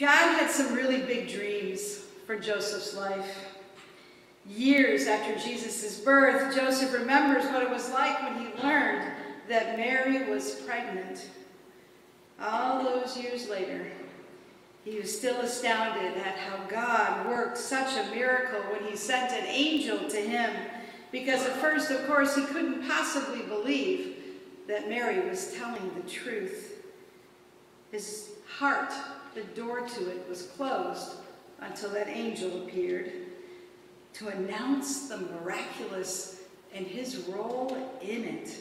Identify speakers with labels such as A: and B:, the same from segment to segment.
A: God had some really big dreams for Joseph's life. Years after Jesus' birth, Joseph remembers what it was like when he learned that Mary was pregnant. All those years later, he was still astounded at how God worked such a miracle when he sent an angel to him, because at first, of course, he couldn't possibly believe that Mary was telling the truth. His heart, the door to it, was closed until that angel appeared to announce the miraculous and his role in it.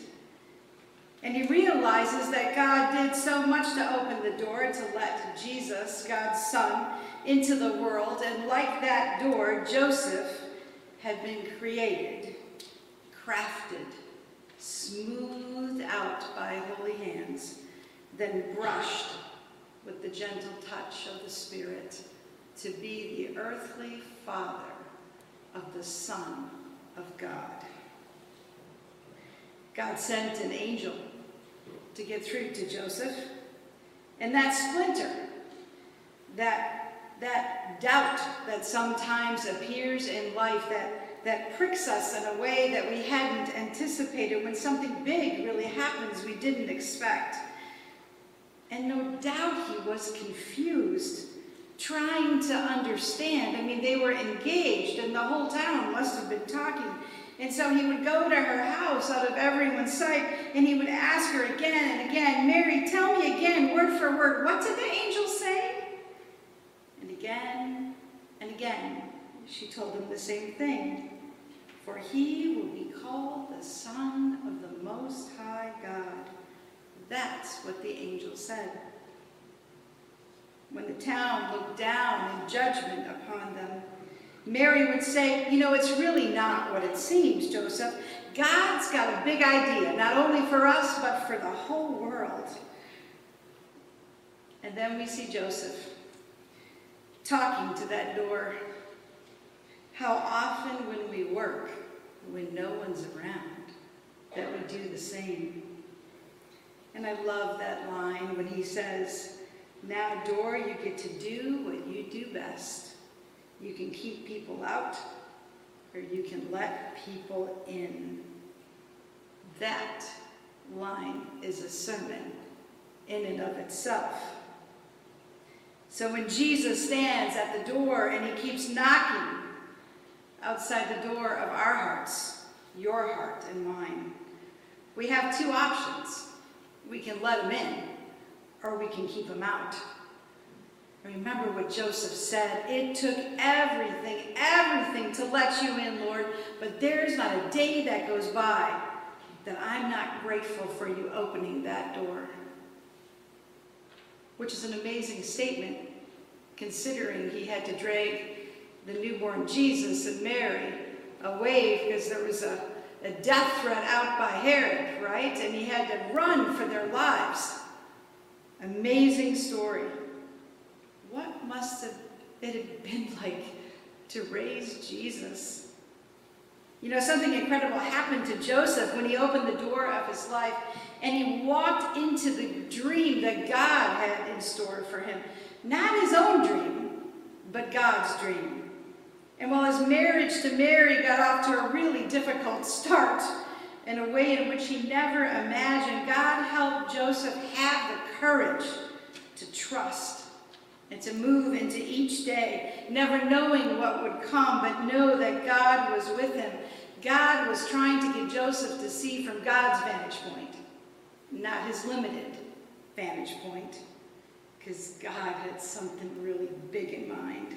A: And he realizes that God did so much to open the door to let Jesus, God's son, into the world. And like that door, Joseph had been created, crafted, smoothed out by holy hands, then brushed with the gentle touch of the Spirit to be the earthly father of the Son of God. God sent an angel to get through to Joseph. And that splinter, that, that doubt that sometimes appears in life, that, that pricks us in a way that we hadn't anticipated when something big really happens we didn't expect. And no doubt he was confused, trying to understand. I mean, they were engaged, and the whole town must have been talking and so he would go to her house out of everyone's sight, and he would ask her again and again, Mary, tell me again, word for word, what did the angel say? And again and again, she told him the same thing. For he will be called the Son of the Most High God. That's what the angel said. When the town looked down in judgment upon them, Mary would say, You know, it's really not what it seems, Joseph. God's got a big idea, not only for us, but for the whole world. And then we see Joseph talking to that door. How often when we work, when no one's around, that we do the same. And I love that line when he says, Now, door, you get to do what you do best you can keep people out, or you can let people in. That line is a sermon in and of itself. So when Jesus stands at the door and he keeps knocking outside the door of our hearts, your heart and mine, we have two options. We can let them in, or we can keep them out. Remember what Joseph said. It took everything, everything to let you in, Lord, but there's not a day that goes by that I'm not grateful for you opening that door. Which is an amazing statement, considering he had to drag the newborn Jesus and Mary away because there was a, a death threat out by Herod, right? And he had to run for their lives. Amazing story what must have it have been like to raise Jesus? You know, something incredible happened to Joseph when he opened the door of his life and he walked into the dream that God had in store for him. Not his own dream, but God's dream. And while his marriage to Mary got off to a really difficult start, in a way in which he never imagined, God helped Joseph have the courage to trust and to move into each day, never knowing what would come, but know that God was with him. God was trying to get Joseph to see from God's vantage point, not his limited vantage point, because God had something really big in mind.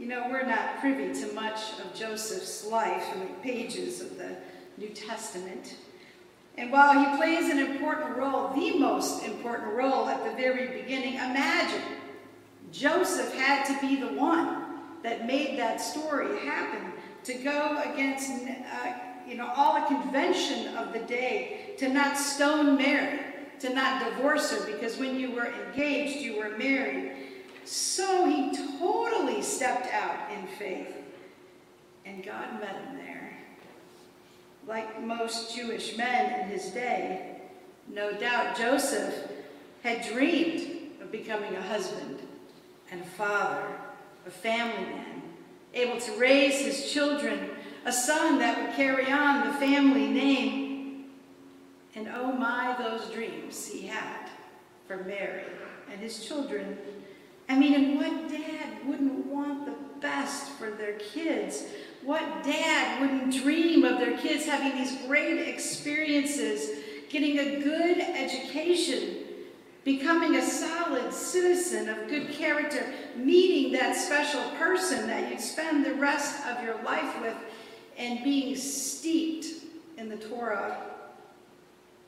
A: You know, we're not privy to much of Joseph's life in the pages of the New Testament. And while he plays an important role, the most important role at the very beginning, imagine Joseph had to be the one that made that story happen, to go against uh, you know, all the convention of the day, to not stone Mary, to not divorce her, because when you were engaged, you were married. So he totally stepped out in faith, and God met him there like most Jewish men in his day, no doubt Joseph had dreamed of becoming a husband and a father, a family man, able to raise his children, a son that would carry on the family name. And oh my, those dreams he had for Mary and his children. I mean, and what dad wouldn't want the best for their kids? What dad wouldn't dream of their kids having these great experiences, getting a good education, becoming a solid citizen of good character, meeting that special person that you'd spend the rest of your life with, and being steeped in the Torah.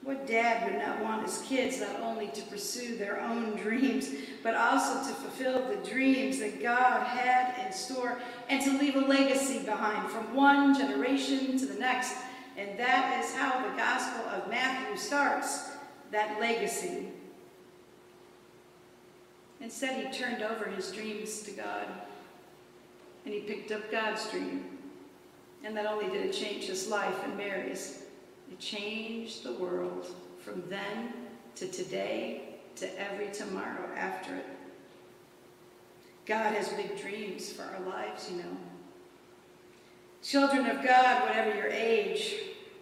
A: What dad would not want his kids not only to pursue their own dreams, but also to fulfill the dreams that God had in store and to leave a legacy behind from one generation to the next? And that is how the Gospel of Matthew starts that legacy. Instead, he turned over his dreams to God and he picked up God's dream. And not only did it change his life and Mary's, it changed the world from then to today to every tomorrow after it. God has big dreams for our lives, you know. Children of God, whatever your age,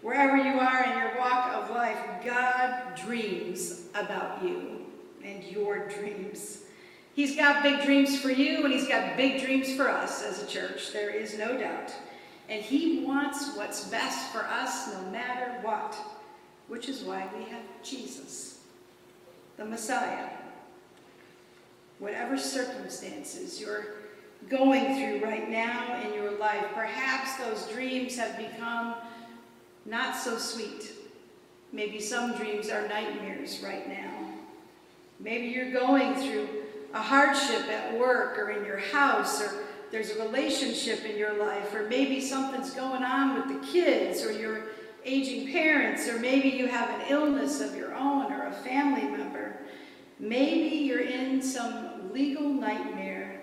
A: wherever you are in your walk of life, God dreams about you and your dreams. He's got big dreams for you, and He's got big dreams for us as a church. There is no doubt. And He wants what's best for us no matter what, which is why we have Jesus, the Messiah. Whatever circumstances you're going through right now in your life, perhaps those dreams have become not so sweet. Maybe some dreams are nightmares right now. Maybe you're going through a hardship at work or in your house, or there's a relationship in your life, or maybe something's going on with the kids, or your aging parents, or maybe you have an illness of your own or a family member. Maybe you're in some legal nightmare.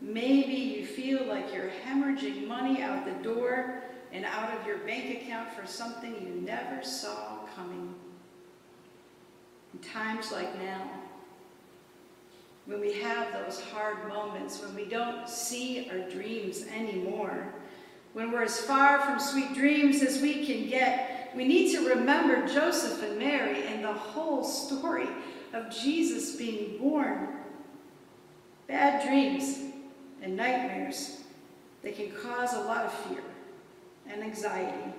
A: Maybe you feel like you're hemorrhaging money out the door and out of your bank account for something you never saw coming. In times like now, when we have those hard moments, when we don't see our dreams anymore, when we're as far from sweet dreams as we can get, we need to remember Joseph and Mary and the whole story of Jesus being born. Bad dreams and nightmares, they can cause a lot of fear and anxiety.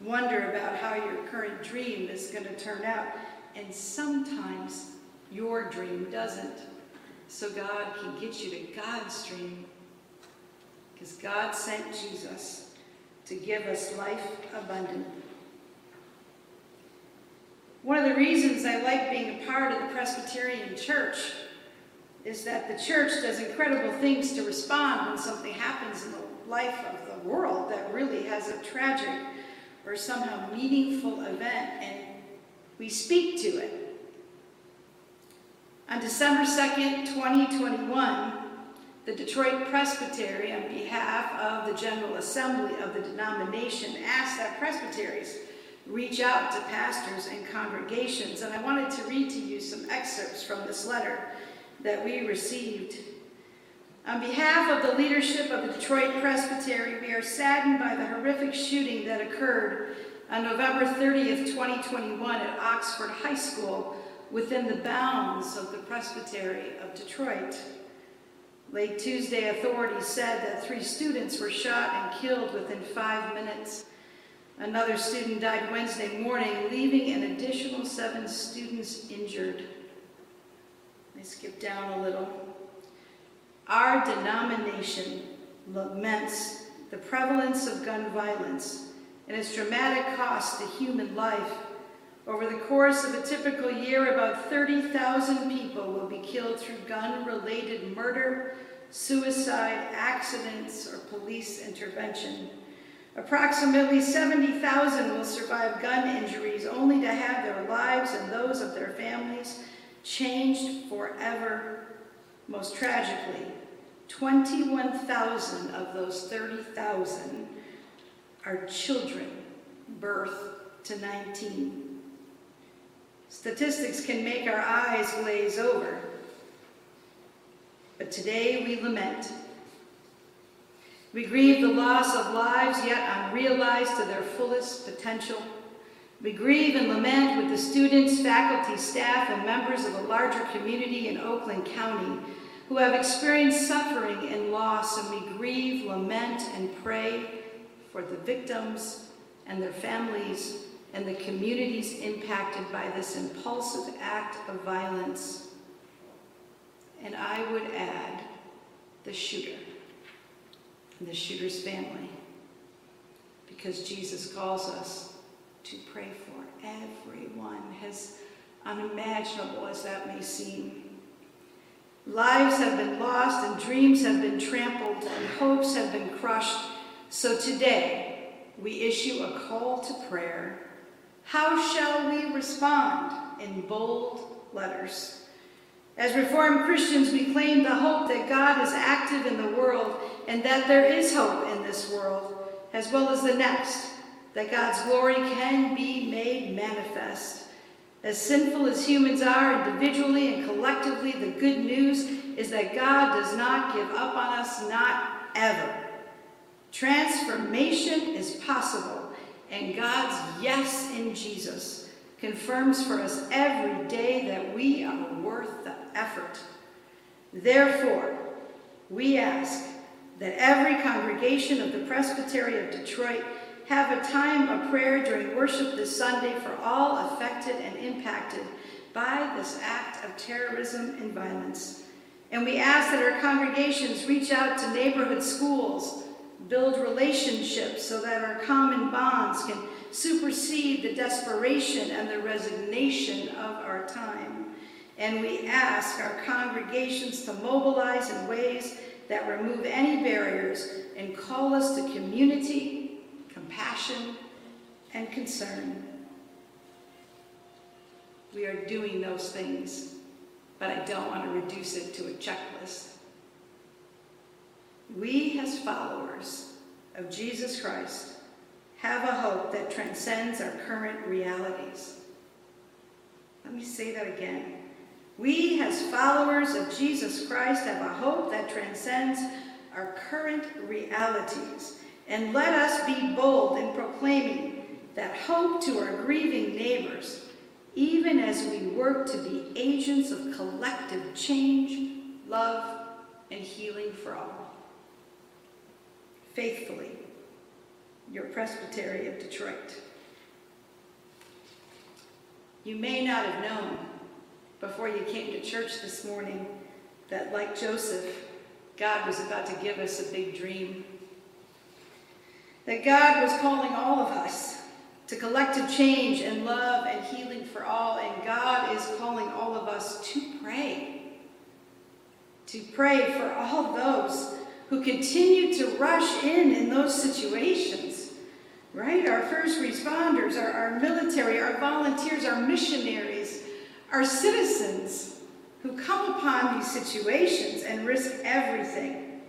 A: Wonder about how your current dream is going to turn out. And sometimes your dream doesn't so God can get you to God's dream. Because God sent Jesus to give us life abundant. One of the reasons I like being a part of the Presbyterian Church is that the church does incredible things to respond when something happens in the life of the world that really has a tragic or somehow meaningful event, and we speak to it. On December 2nd, 2021, the Detroit Presbytery, on behalf of the General Assembly of the denomination, asked that presbyteries reach out to pastors and congregations. And I wanted to read to you some excerpts from this letter that we received. On behalf of the leadership of the Detroit Presbytery, we are saddened by the horrific shooting that occurred on November 30th, 2021 at Oxford High School within the bounds of the Presbytery of Detroit. Late Tuesday, authorities said that three students were shot and killed within five minutes. Another student died Wednesday morning, leaving an additional seven students injured. I skip down a little. Our denomination laments the prevalence of gun violence and its dramatic cost to human life over the course of a typical year, about 30,000 people will be killed through gun-related murder, suicide, accidents, or police intervention. Approximately 70,000 will survive gun injuries only to have their lives and those of their families changed forever. Most tragically, 21,000 of those 30,000 are children birth to 19. Statistics can make our eyes glaze over. but today we lament. We grieve the loss of lives yet unrealized to their fullest potential. We grieve and lament with the students, faculty, staff, and members of a larger community in Oakland County who have experienced suffering and loss, and we grieve, lament, and pray for the victims and their families and the communities impacted by this impulsive act of violence. And I would add the shooter and the shooter's family, because Jesus calls us to pray for everyone, as unimaginable as that may seem. Lives have been lost, and dreams have been trampled, and hopes have been crushed. So today, we issue a call to prayer. How shall we respond? In bold letters. As Reformed Christians, we claim the hope that God is active in the world and that there is hope in this world, as well as the next, that God's glory can be made manifest. As sinful as humans are individually and collectively, the good news is that God does not give up on us, not ever. Transformation is possible, and God's yes in Jesus confirms for us every day that we are worth the effort. Therefore, we ask that every congregation of the Presbytery of Detroit have a time of prayer during worship this Sunday for all affected and impacted by this act of terrorism and violence. And we ask that our congregations reach out to neighborhood schools, build relationships so that our common bonds can supersede the desperation and the resignation of our time. And we ask our congregations to mobilize in ways that remove any barriers and call us to community compassion, and concern. We are doing those things, but I don't want to reduce it to a checklist. We, as followers of Jesus Christ, have a hope that transcends our current realities. Let me say that again. We, as followers of Jesus Christ, have a hope that transcends our current realities and let us be bold in proclaiming that hope to our grieving neighbors, even as we work to be agents of collective change, love, and healing for all. Faithfully, your Presbytery of Detroit. You may not have known before you came to church this morning that, like Joseph, God was about to give us a big dream that God was calling all of us to collective change and love and healing for all, and God is calling all of us to pray. To pray for all those who continue to rush in in those situations, right? Our first responders, our, our military, our volunteers, our missionaries, our citizens who come upon these situations and risk everything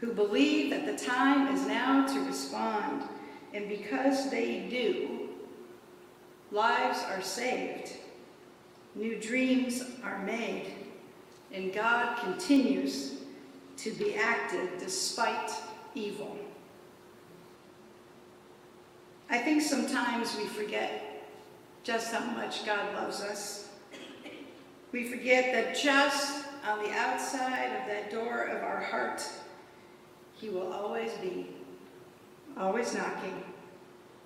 A: who believe that the time is now to respond, and because they do, lives are saved, new dreams are made, and God continues to be active despite evil. I think sometimes we forget just how much God loves us. We forget that just on the outside of that door of our heart, he will always be, always knocking,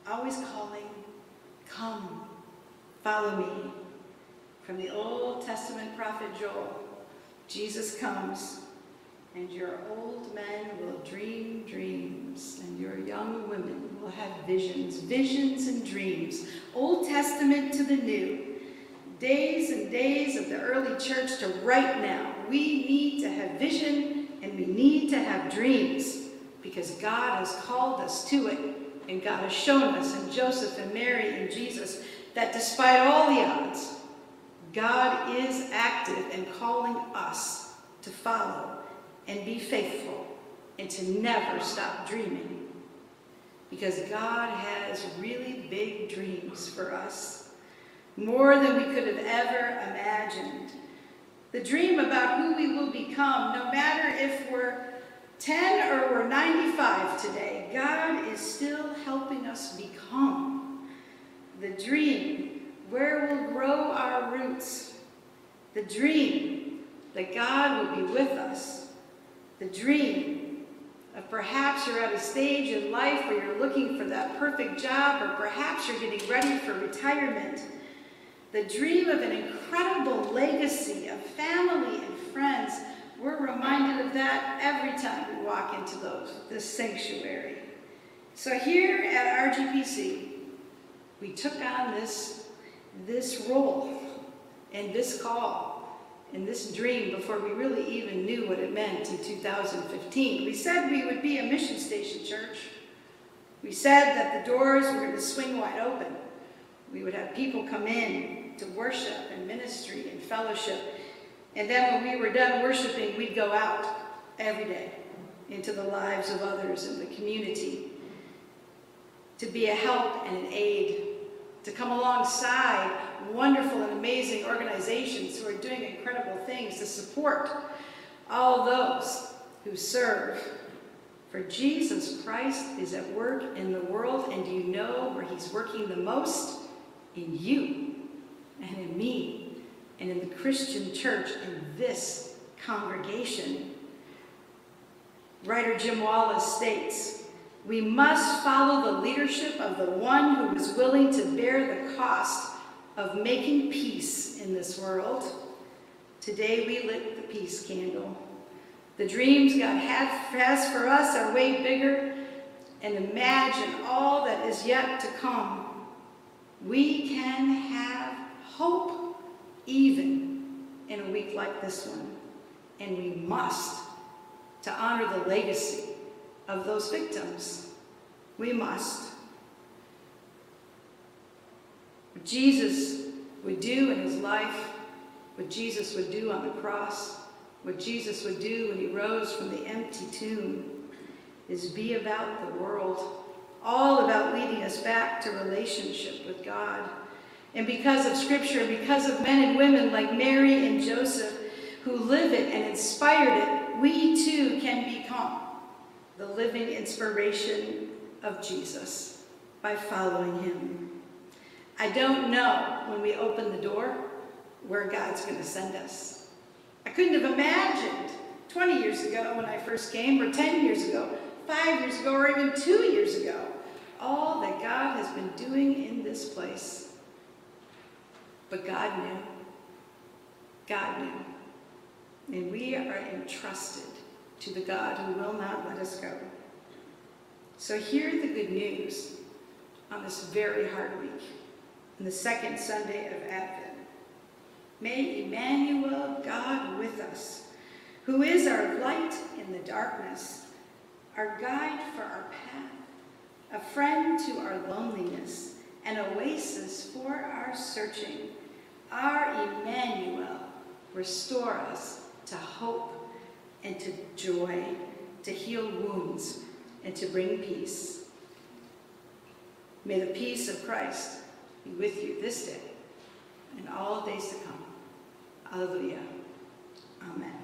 A: always calling, come, follow me. From the Old Testament prophet Joel, Jesus comes, and your old men will dream dreams, and your young women will have visions, visions and dreams. Old Testament to the New. Days and days of the early church to right now. We need to have vision and we need to have dreams because God has called us to it. And God has shown us in Joseph and Mary and Jesus that despite all the odds, God is active and calling us to follow and be faithful and to never stop dreaming. Because God has really big dreams for us, more than we could have ever imagined. The dream about who we will become, no matter if we're 10 or we're 95 today, God is still helping us become the dream where we'll grow our roots, the dream that God will be with us, dream of perhaps you're at a stage in life where you're looking for that perfect job, or perhaps you're getting ready for retirement. The dream of an incredible legacy of family and friends we're reminded of that every time we walk into those, this sanctuary. So here at RGPC, we took on this, this role and this call and this dream before we really even knew what it meant in 2015. We said we would be a mission station church. We said that the doors were going to swing wide open. We would have people come in to worship and ministry and fellowship and then when we were done worshiping, we'd go out every day into the lives of others in the community to be a help and an aid, to come alongside wonderful and amazing organizations who are doing incredible things to support all those who serve. For Jesus Christ is at work in the world, and do you know where he's working the most? In you and in me and in the Christian church in this congregation. Writer Jim Wallis states, we must follow the leadership of the one who is willing to bear the cost of making peace in this world. Today we lit the peace candle. The dreams God has for us are way bigger, and imagine all that is yet to come. We can have hope even in a week like this one. And we must, to honor the legacy of those victims, we must. What Jesus would do in his life, what Jesus would do on the cross, what Jesus would do when he rose from the empty tomb, is be about the world, all about leading us back to relationship with God. And because of Scripture, because of men and women like Mary and Joseph who live it and inspired it, we too can become the living inspiration of Jesus by following him. I don't know when we open the door where God's going to send us. I couldn't have imagined 20 years ago when I first came, or 10 years ago, five years ago, or even two years ago, all that God has been doing in this place. But God knew. God knew. And we are entrusted to the God who will not let us go. So hear the good news on this very hard week, on the second Sunday of Advent. May Emmanuel, God with us, who is our light in the darkness, our guide for our path, a friend to our loneliness, an oasis for our searching, our Emmanuel, restore us to hope and to joy, to heal wounds and to bring peace. May the peace of Christ be with you this day and all days to come. Alleluia. Amen.